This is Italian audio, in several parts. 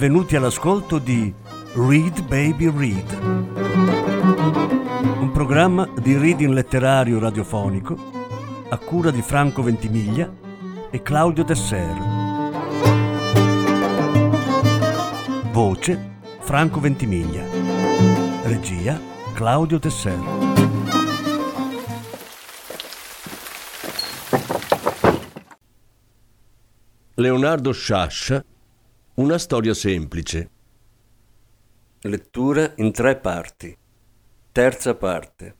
benvenuti all'ascolto di Read Baby Read, un programma di reading letterario radiofonico a cura di Franco Ventimiglia e Claudio Tesser. Voce Franco Ventimiglia. Regia Claudio Tesser. Leonardo Sciascia una storia semplice. Lettura in tre parti. Terza parte.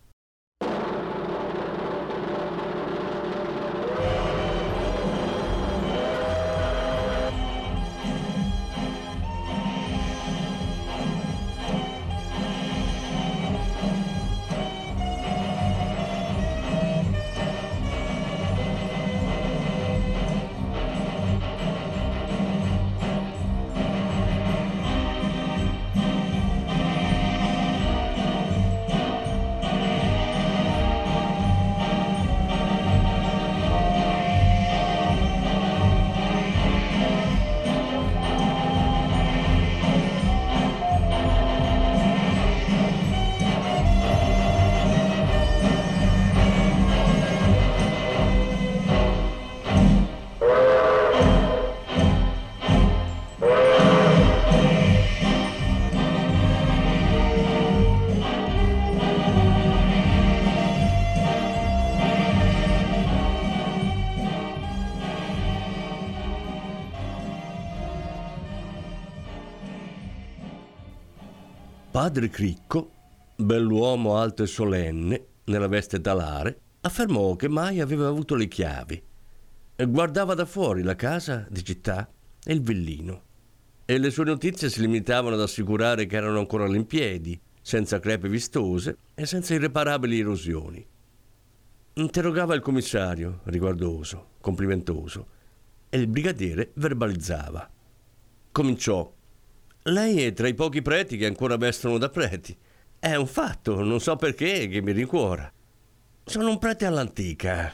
Padre Cricco, bell'uomo alto e solenne, nella veste talare, affermò che mai aveva avuto le chiavi. Guardava da fuori la casa di città e il villino. E le sue notizie si limitavano ad assicurare che erano ancora in piedi, senza crepe vistose e senza irreparabili erosioni. Interrogava il commissario, riguardoso, complimentoso, e il brigadiere verbalizzava. Cominciò lei è tra i pochi preti che ancora vestono da preti. È un fatto, non so perché, che mi rincuora. Sono un prete all'antica.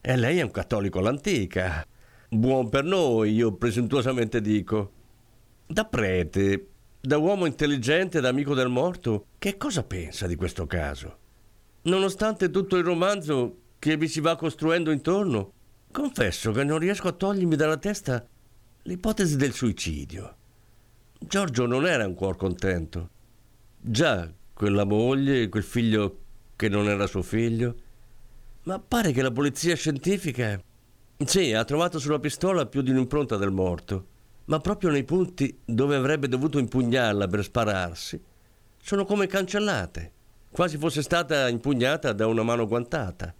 E lei è un cattolico all'antica. Buon per noi, io presuntuosamente dico. Da prete, da uomo intelligente ed amico del morto, che cosa pensa di questo caso? Nonostante tutto il romanzo che vi si va costruendo intorno, confesso che non riesco a togliermi dalla testa l'ipotesi del suicidio. Giorgio non era ancora contento. Già, quella moglie, quel figlio che non era suo figlio. Ma pare che la polizia scientifica... Sì, ha trovato sulla pistola più di un'impronta del morto, ma proprio nei punti dove avrebbe dovuto impugnarla per spararsi, sono come cancellate, quasi fosse stata impugnata da una mano guantata.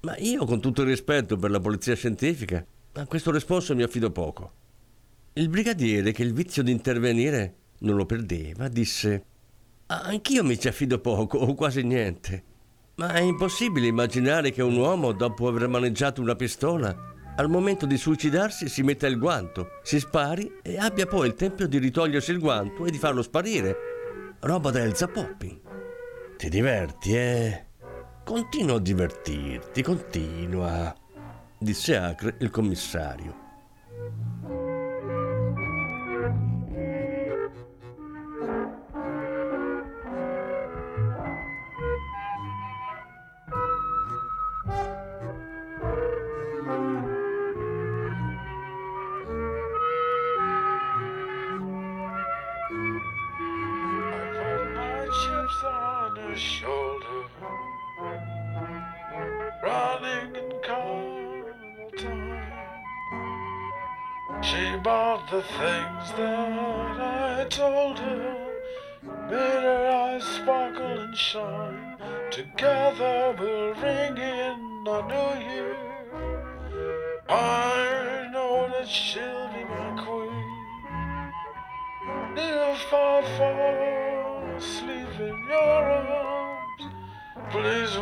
Ma io, con tutto il rispetto per la polizia scientifica, a questo risposto mi affido poco. Il brigadiere, che il vizio di intervenire non lo perdeva, disse Anch'io mi ci affido poco o quasi niente. Ma è impossibile immaginare che un uomo, dopo aver maneggiato una pistola, al momento di suicidarsi si metta il guanto, si spari e abbia poi il tempo di ritogliersi il guanto e di farlo sparire. Roba da Elsa Poppin. Ti diverti, eh? Continua a divertirti, continua, disse acre il commissario.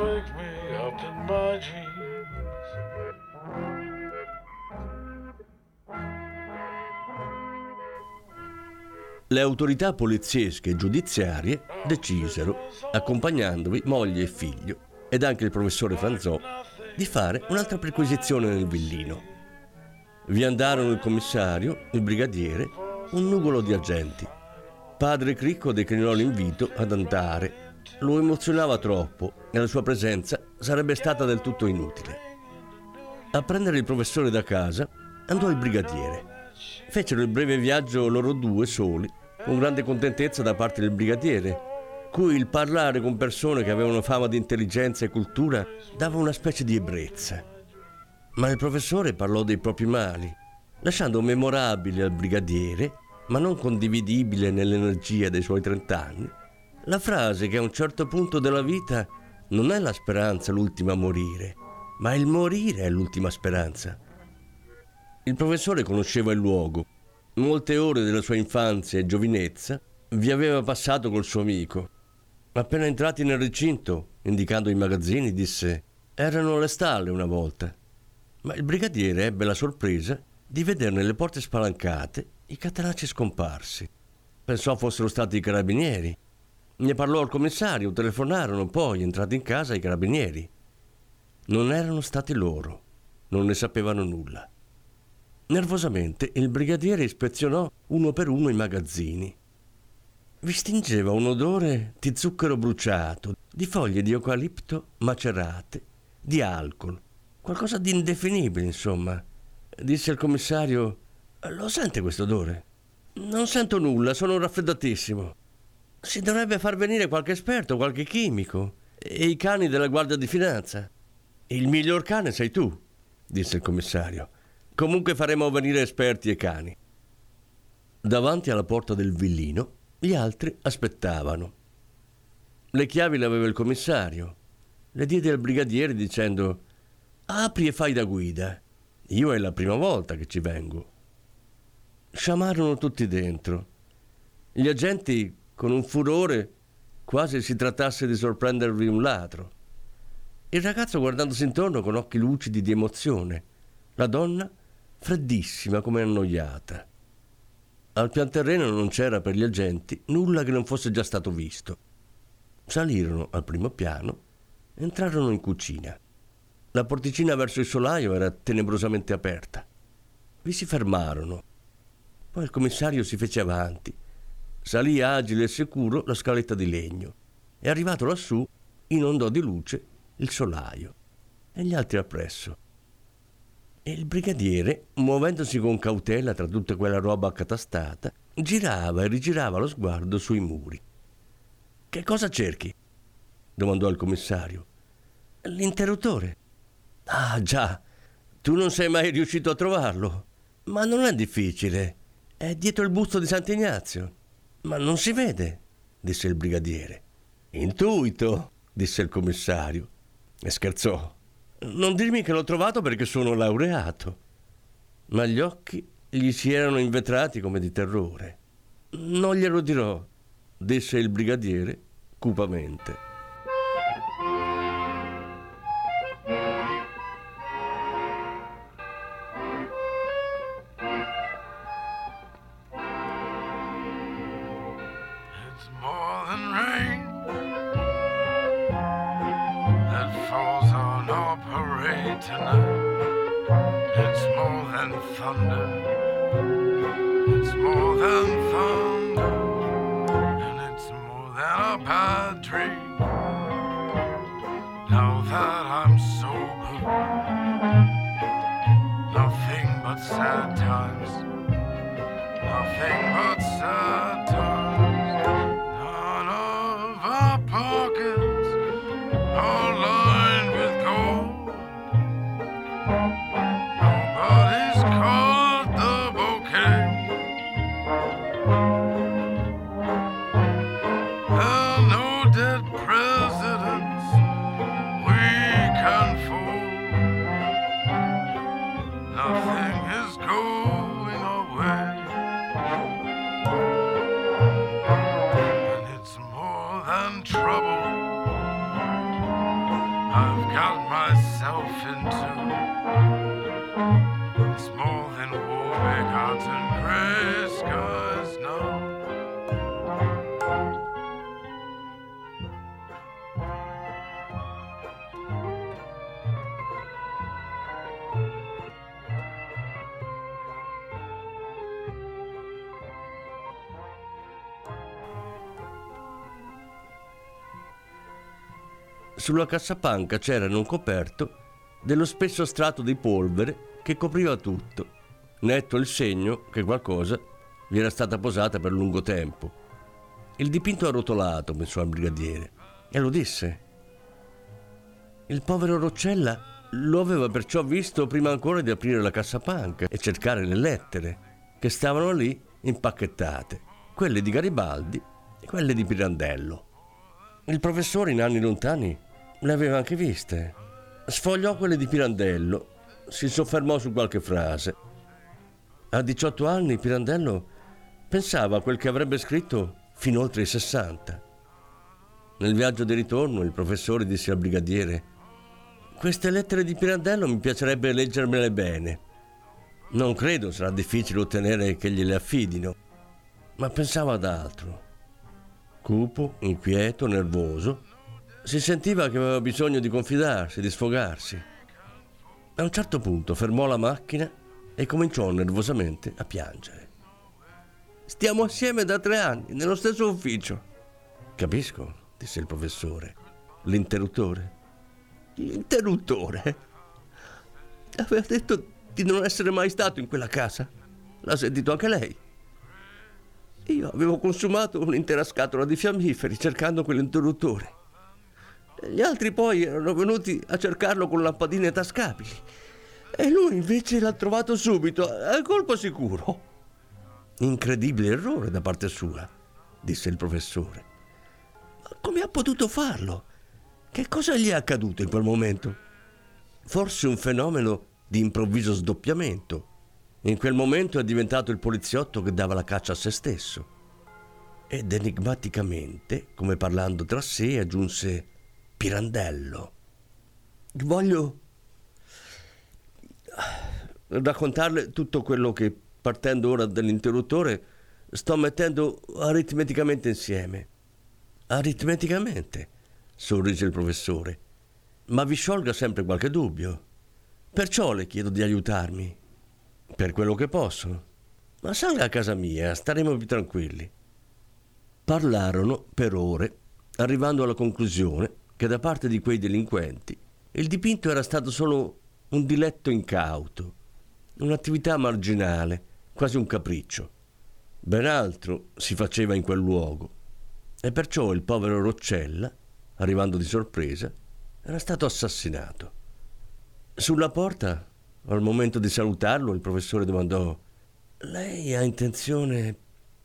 Wake me up in my dreams. Le autorità poliziesche e giudiziarie decisero, accompagnandovi moglie e figlio, ed anche il professore Franzò, di fare un'altra perquisizione nel villino. Vi andarono il commissario, il brigadiere un nugolo di agenti. Padre Cricco declinò l'invito ad andare. Lo emozionava troppo e la sua presenza sarebbe stata del tutto inutile. A prendere il professore da casa andò il brigadiere. Fecero il breve viaggio loro due soli, con grande contentezza da parte del brigadiere, cui il parlare con persone che avevano fama di intelligenza e cultura dava una specie di ebbrezza. Ma il professore parlò dei propri mali, lasciando memorabile al brigadiere, ma non condividibile nell'energia dei suoi trent'anni, la frase che a un certo punto della vita non è la speranza l'ultima a morire, ma il morire è l'ultima speranza. Il professore conosceva il luogo. Molte ore della sua infanzia e giovinezza vi aveva passato col suo amico. Appena entrati nel recinto, indicando i magazzini, disse: Erano le stalle una volta. Ma il brigadiere ebbe la sorpresa di vedere nelle porte spalancate i catenacci scomparsi. Pensò fossero stati i carabinieri. Ne parlò al commissario, telefonarono, poi, entrati in casa, i carabinieri. Non erano stati loro, non ne sapevano nulla. Nervosamente il brigadiere ispezionò uno per uno i magazzini. Vi stingeva un odore di zucchero bruciato, di foglie di eucalipto macerate, di alcol, qualcosa di indefinibile, insomma. Disse il commissario: Lo sente questo odore? Non sento nulla, sono raffreddatissimo. Si dovrebbe far venire qualche esperto, qualche chimico e i cani della Guardia di Finanza. Il miglior cane sei tu, disse il commissario. Comunque faremo venire esperti e cani. Davanti alla porta del villino gli altri aspettavano. Le chiavi le aveva il commissario. Le diede al brigadiere dicendo Apri e fai da guida. Io è la prima volta che ci vengo. Sciamarono tutti dentro. Gli agenti, con un furore, quasi si trattasse di sorprendervi un ladro. Il ragazzo guardandosi intorno con occhi lucidi di emozione. La donna freddissima come annoiata. Al pian terreno non c'era per gli agenti nulla che non fosse già stato visto. Salirono al primo piano, entrarono in cucina. La porticina verso il solaio era tenebrosamente aperta. Vi si fermarono. Poi il commissario si fece avanti. Salì agile e sicuro la scaletta di legno e arrivato lassù inondò di luce il solaio e gli altri appresso. E il brigadiere, muovendosi con cautela tra tutta quella roba accatastata, girava e rigirava lo sguardo sui muri. Che cosa cerchi? domandò il commissario. L'interruttore. Ah, già. Tu non sei mai riuscito a trovarlo. Ma non è difficile. È dietro il busto di Sant'Ignazio. Ma non si vede, disse il brigadiere. Intuito, disse il commissario. E scherzò. Non dirmi che l'ho trovato perché sono laureato. Ma gli occhi gli si erano invetrati come di terrore. Non glielo dirò, disse il brigadiere cupamente. Sulla cassapanca c'era in un coperto dello spesso strato di polvere che copriva tutto, netto il segno che qualcosa vi era stata posata per lungo tempo. Il dipinto arrotolato, pensò il brigadiere, e lo disse. Il povero Roccella lo aveva perciò visto prima ancora di aprire la cassapanca e cercare le lettere, che stavano lì impacchettate, quelle di Garibaldi e quelle di Pirandello. Il professore in anni lontani le aveva anche viste. Sfogliò quelle di Pirandello, si soffermò su qualche frase. A 18 anni Pirandello pensava a quel che avrebbe scritto fino oltre i 60. Nel viaggio di ritorno il professore disse al brigadiere queste lettere di Pirandello mi piacerebbe leggermele bene. Non credo sarà difficile ottenere che gliele affidino, ma pensavo ad altro. Cupo, inquieto, nervoso, si sentiva che aveva bisogno di confidarsi, di sfogarsi. A un certo punto fermò la macchina e cominciò nervosamente a piangere. Stiamo assieme da tre anni, nello stesso ufficio. Capisco, disse il professore. L'interruttore? L'interruttore? Aveva detto di non essere mai stato in quella casa. L'ha sentito anche lei. Io avevo consumato un'intera scatola di fiammiferi cercando quell'interruttore. Gli altri poi erano venuti a cercarlo con lampadine tascabili. E lui invece l'ha trovato subito, a colpo sicuro. Incredibile errore da parte sua, disse il professore. Ma come ha potuto farlo? Che cosa gli è accaduto in quel momento? Forse un fenomeno di improvviso sdoppiamento. In quel momento è diventato il poliziotto che dava la caccia a se stesso. Ed enigmaticamente, come parlando tra sé, aggiunse Pirandello. Voglio raccontarle tutto quello che, partendo ora dall'interruttore, sto mettendo aritmeticamente insieme. Aritmeticamente? sorrise il professore, ma vi sciolga sempre qualche dubbio. Perciò le chiedo di aiutarmi. Per quello che posso. Ma salga a casa mia, staremo più tranquilli. Parlarono per ore, arrivando alla conclusione che da parte di quei delinquenti il dipinto era stato solo un diletto incauto, un'attività marginale, quasi un capriccio. Ben altro si faceva in quel luogo e perciò il povero Roccella arrivando di sorpresa, era stato assassinato. Sulla porta, al momento di salutarlo, il professore domandò Lei ha intenzione...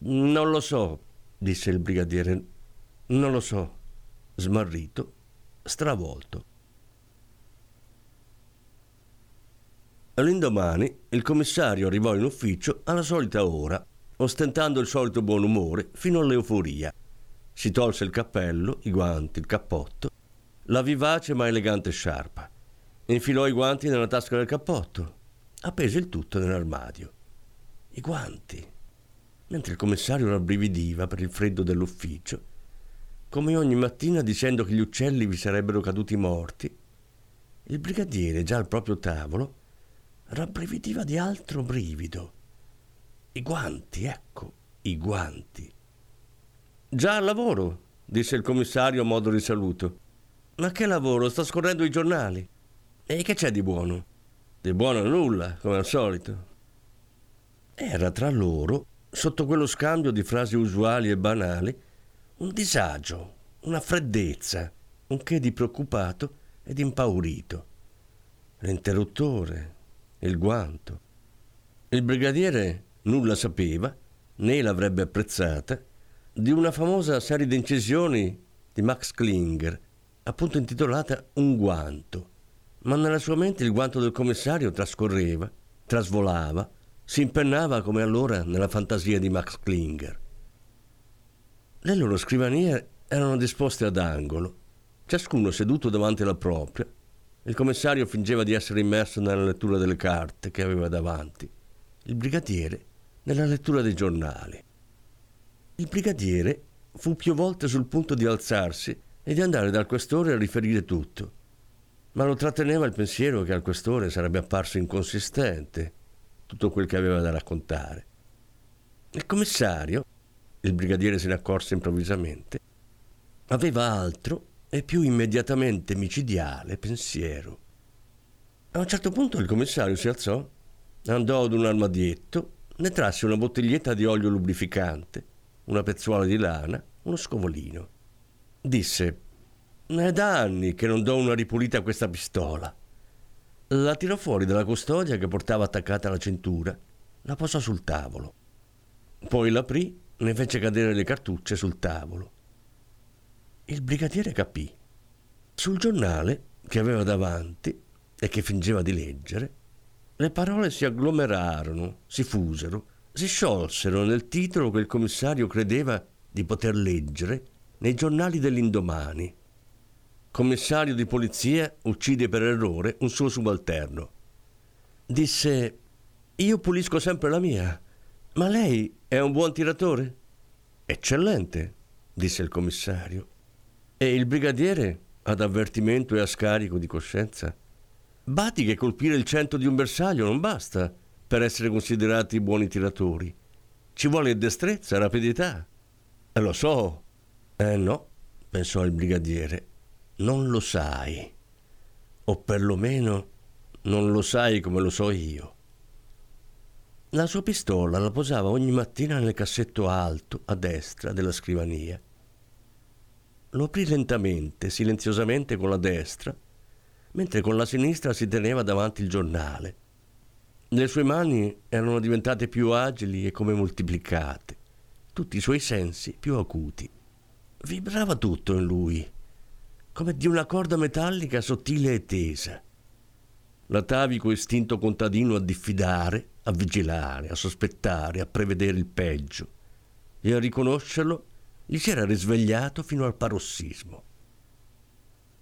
Non lo so, disse il brigadiere. Non lo so, smarrito, stravolto. L'indomani il commissario arrivò in ufficio alla solita ora, ostentando il solito buon umore fino all'euforia. Si tolse il cappello, i guanti, il cappotto, la vivace ma elegante sciarpa. Infilò i guanti nella tasca del cappotto. Appese il tutto nell'armadio. I guanti. Mentre il commissario rabbrividiva per il freddo dell'ufficio, come ogni mattina dicendo che gli uccelli vi sarebbero caduti morti, il brigadiere, già al proprio tavolo, rabbrividiva di altro brivido. I guanti, ecco, i guanti. Già al lavoro, disse il commissario a modo di saluto. Ma che lavoro? Sto scorrendo i giornali. E che c'è di buono? Di buono nulla, come al solito. Era tra loro, sotto quello scambio di frasi usuali e banali, un disagio, una freddezza, un che di preoccupato ed impaurito. L'interruttore, il guanto. Il brigadiere nulla sapeva, né l'avrebbe apprezzata, di una famosa serie di incisioni di Max Klinger, appunto intitolata Un guanto. Ma nella sua mente il guanto del commissario trascorreva, trasvolava, si impennava come allora nella fantasia di Max Klinger. Le loro scrivanie erano disposte ad angolo, ciascuno seduto davanti alla propria. Il commissario fingeva di essere immerso nella lettura delle carte che aveva davanti, il brigadiere nella lettura dei giornali. Il brigadiere fu più volte sul punto di alzarsi e di andare dal questore a riferire tutto, ma lo tratteneva il pensiero che al questore sarebbe apparso inconsistente tutto quel che aveva da raccontare. Il commissario, il brigadiere se ne accorse improvvisamente, aveva altro e più immediatamente micidiale pensiero. A un certo punto il commissario si alzò, andò ad un armadietto, ne trasse una bottiglietta di olio lubrificante, una pezzuola di lana, uno scovolino. Disse: È da anni che non do una ripulita a questa pistola. La tirò fuori dalla custodia che portava attaccata alla cintura, la posò sul tavolo. Poi l'aprì, ne fece cadere le cartucce sul tavolo. Il brigadiere capì. Sul giornale che aveva davanti e che fingeva di leggere, le parole si agglomerarono, si fusero, si sciolsero nel titolo che il commissario credeva di poter leggere nei giornali dell'indomani. Commissario di polizia uccide per errore un suo subalterno. Disse, io pulisco sempre la mia, ma lei è un buon tiratore? Eccellente, disse il commissario. E il brigadiere, ad avvertimento e a scarico di coscienza, badi che colpire il centro di un bersaglio non basta per essere considerati buoni tiratori. Ci vuole destrezza, rapidità. E lo so. Eh no, pensò il brigadiere, non lo sai. O perlomeno non lo sai come lo so io. La sua pistola la posava ogni mattina nel cassetto alto a destra della scrivania. Lo aprì lentamente, silenziosamente con la destra, mentre con la sinistra si teneva davanti il giornale. Le sue mani erano diventate più agili e come moltiplicate, tutti i suoi sensi più acuti. Vibrava tutto in lui, come di una corda metallica sottile e tesa. L'atavico istinto contadino a diffidare, a vigilare, a sospettare, a prevedere il peggio e a riconoscerlo gli si era risvegliato fino al parossismo.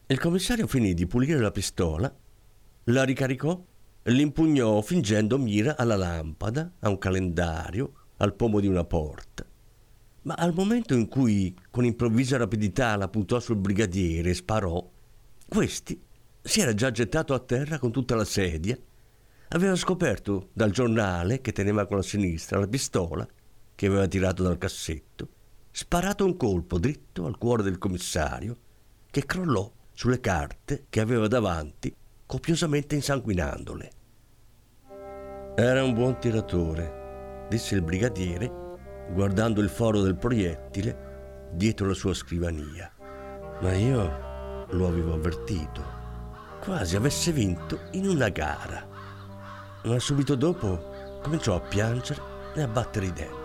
Il commissario finì di pulire la pistola, la ricaricò e l'impugnò fingendo mira alla lampada, a un calendario, al pomo di una porta. Ma al momento in cui con improvvisa rapidità la puntò sul brigadiere e sparò, questi si era già gettato a terra con tutta la sedia, aveva scoperto dal giornale che teneva con la sinistra la pistola che aveva tirato dal cassetto sparato un colpo dritto al cuore del commissario, che crollò sulle carte che aveva davanti, copiosamente insanguinandole. Era un buon tiratore, disse il brigadiere, guardando il foro del proiettile dietro la sua scrivania. Ma io lo avevo avvertito, quasi avesse vinto in una gara. Ma subito dopo cominciò a piangere e a battere i denti.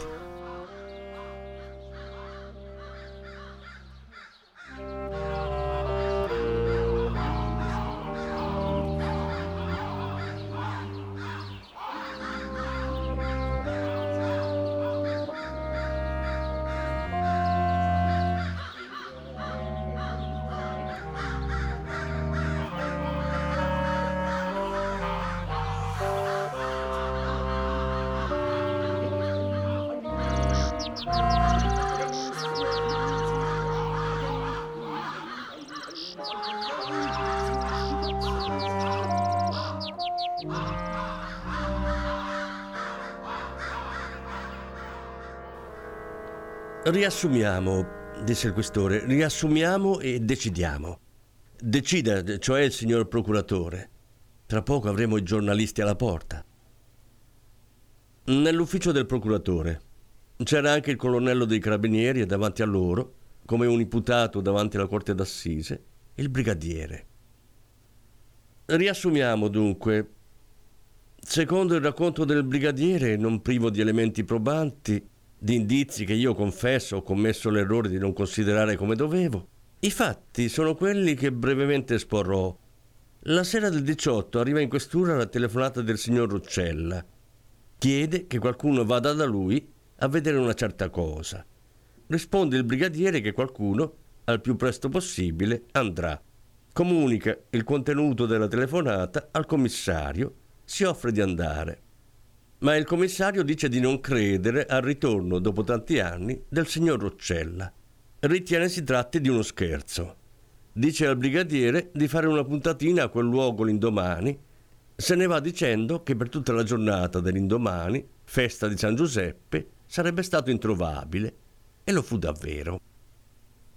Riassumiamo, disse il questore, riassumiamo e decidiamo. Decida, cioè il signor procuratore. Tra poco avremo i giornalisti alla porta. Nell'ufficio del procuratore c'era anche il colonnello dei carabinieri e davanti a loro, come un imputato davanti alla corte d'assise, il brigadiere. Riassumiamo dunque. Secondo il racconto del brigadiere, non privo di elementi probanti, di indizi che io confesso ho commesso l'errore di non considerare come dovevo. I fatti sono quelli che brevemente esporrò. La sera del 18 arriva in questura la telefonata del signor Ruccella. Chiede che qualcuno vada da lui a vedere una certa cosa. Risponde il brigadiere che qualcuno, al più presto possibile, andrà. Comunica il contenuto della telefonata al commissario, si offre di andare ma il commissario dice di non credere al ritorno dopo tanti anni del signor Roccella. Ritiene si tratti di uno scherzo. Dice al brigadiere di fare una puntatina a quel luogo l'indomani. Se ne va dicendo che per tutta la giornata dell'indomani, festa di San Giuseppe, sarebbe stato introvabile. E lo fu davvero.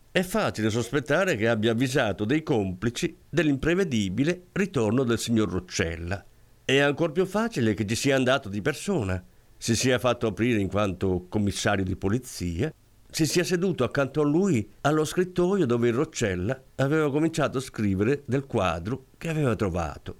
È facile sospettare che abbia avvisato dei complici dell'imprevedibile ritorno del signor Roccella. È ancora più facile che ci sia andato di persona, si sia fatto aprire in quanto commissario di polizia, si sia seduto accanto a lui allo scrittoio dove il Roccella aveva cominciato a scrivere del quadro che aveva trovato.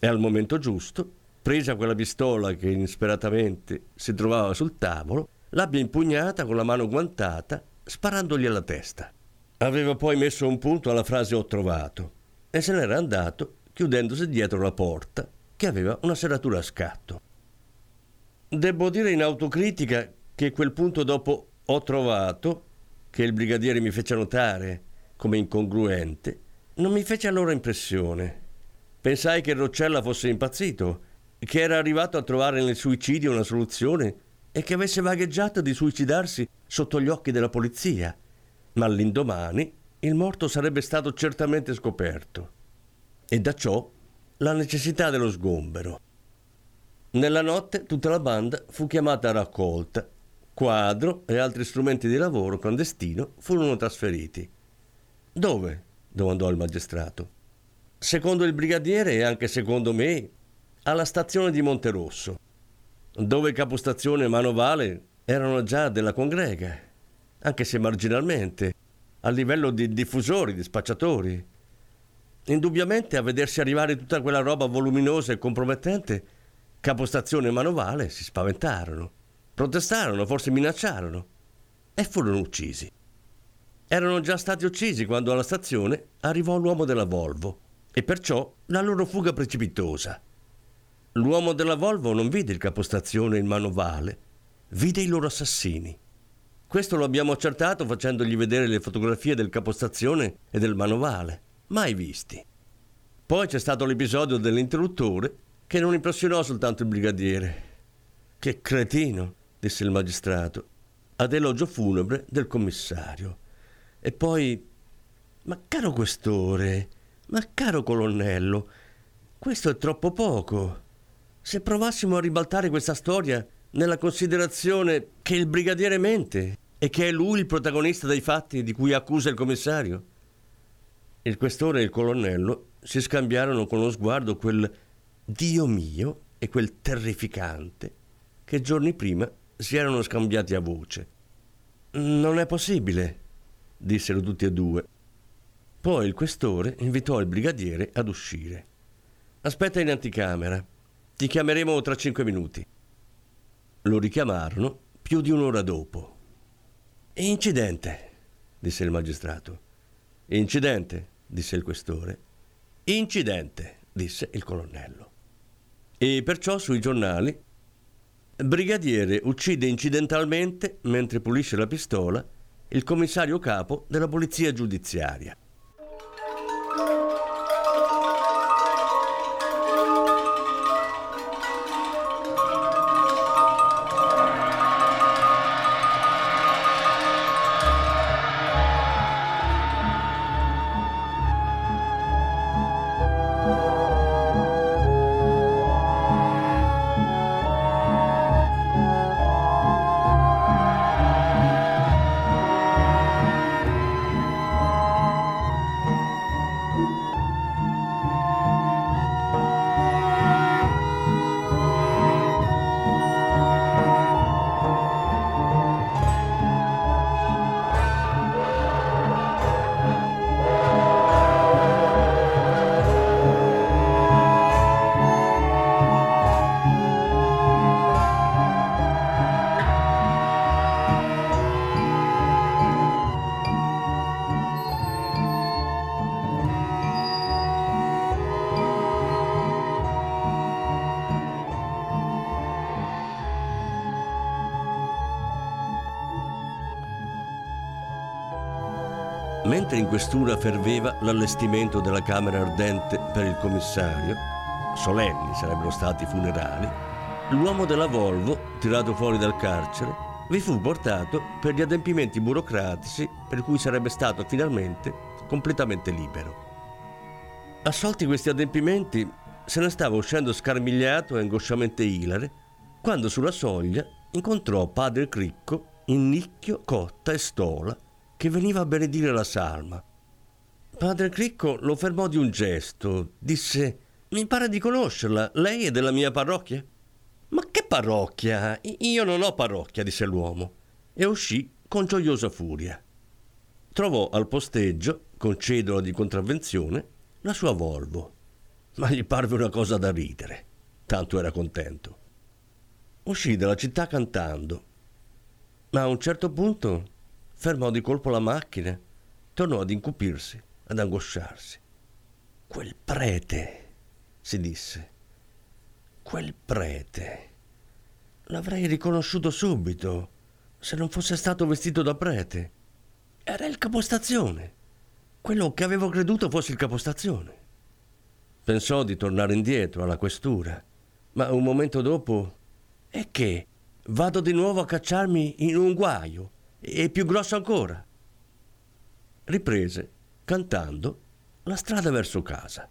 E al momento giusto, presa quella pistola che insperatamente si trovava sul tavolo, l'abbia impugnata con la mano guantata, sparandogli alla testa. Aveva poi messo un punto alla frase ho trovato e se n'era andato chiudendosi dietro la porta che aveva una serratura a scatto. Devo dire in autocritica che quel punto dopo ho trovato, che il brigadiere mi fece notare come incongruente, non mi fece allora impressione. Pensai che Roccella fosse impazzito, che era arrivato a trovare nel suicidio una soluzione e che avesse vagheggiato di suicidarsi sotto gli occhi della polizia ma all'indomani il morto sarebbe stato certamente scoperto. E da ciò la necessità dello sgombero. Nella notte tutta la banda fu chiamata a raccolta. Quadro e altri strumenti di lavoro clandestino furono trasferiti. Dove? domandò il magistrato. Secondo il brigadiere e anche secondo me, alla stazione di Monterosso, dove capostazione e manovale erano già della congrega anche se marginalmente, a livello di diffusori, di spacciatori. Indubbiamente a vedersi arrivare tutta quella roba voluminosa e compromettente, capostazione e manovale si spaventarono, protestarono, forse minacciarono e furono uccisi. Erano già stati uccisi quando alla stazione arrivò l'uomo della Volvo e perciò la loro fuga precipitosa. L'uomo della Volvo non vide il capostazione e il manovale, vide i loro assassini. Questo lo abbiamo accertato facendogli vedere le fotografie del capostazione e del manovale, mai visti. Poi c'è stato l'episodio dell'interruttore che non impressionò soltanto il brigadiere. Che cretino, disse il magistrato, ad elogio funebre del commissario. E poi, ma caro questore, ma caro colonnello, questo è troppo poco. Se provassimo a ribaltare questa storia nella considerazione che il brigadiere mente e che è lui il protagonista dei fatti di cui accusa il commissario? Il questore e il colonnello si scambiarono con lo sguardo quel Dio mio e quel terrificante che giorni prima si erano scambiati a voce. Non è possibile, dissero tutti e due. Poi il questore invitò il brigadiere ad uscire. Aspetta in anticamera, ti chiameremo tra cinque minuti. Lo richiamarono più di un'ora dopo. Incidente, disse il magistrato. Incidente, disse il questore. Incidente, disse il colonnello. E perciò sui giornali Brigadiere uccide incidentalmente, mentre pulisce la pistola, il commissario capo della polizia giudiziaria. Mentre in questura ferveva l'allestimento della camera ardente per il commissario, solenni sarebbero stati i funerali, l'uomo della Volvo, tirato fuori dal carcere, vi fu portato per gli adempimenti burocratici per cui sarebbe stato finalmente completamente libero. Assolti questi adempimenti, se ne stava uscendo scarmigliato e angosciamente ilare, quando sulla soglia incontrò padre Cricco in nicchio, cotta e stola che veniva a benedire la salma. Padre Cricco lo fermò di un gesto, disse Mi pare di conoscerla, lei è della mia parrocchia? Ma che parrocchia? Io non ho parrocchia, disse l'uomo, e uscì con gioiosa furia. Trovò al posteggio, con cedola di contravvenzione, la sua Volvo, ma gli parve una cosa da ridere, tanto era contento. Uscì dalla città cantando, ma a un certo punto fermò di colpo la macchina, tornò ad incupirsi, ad angosciarsi. Quel prete, si disse, quel prete. L'avrei riconosciuto subito se non fosse stato vestito da prete. Era il capostazione, quello che avevo creduto fosse il capostazione. Pensò di tornare indietro alla questura, ma un momento dopo, e che? Vado di nuovo a cacciarmi in un guaio, e più grosso ancora. Riprese, cantando, la strada verso casa.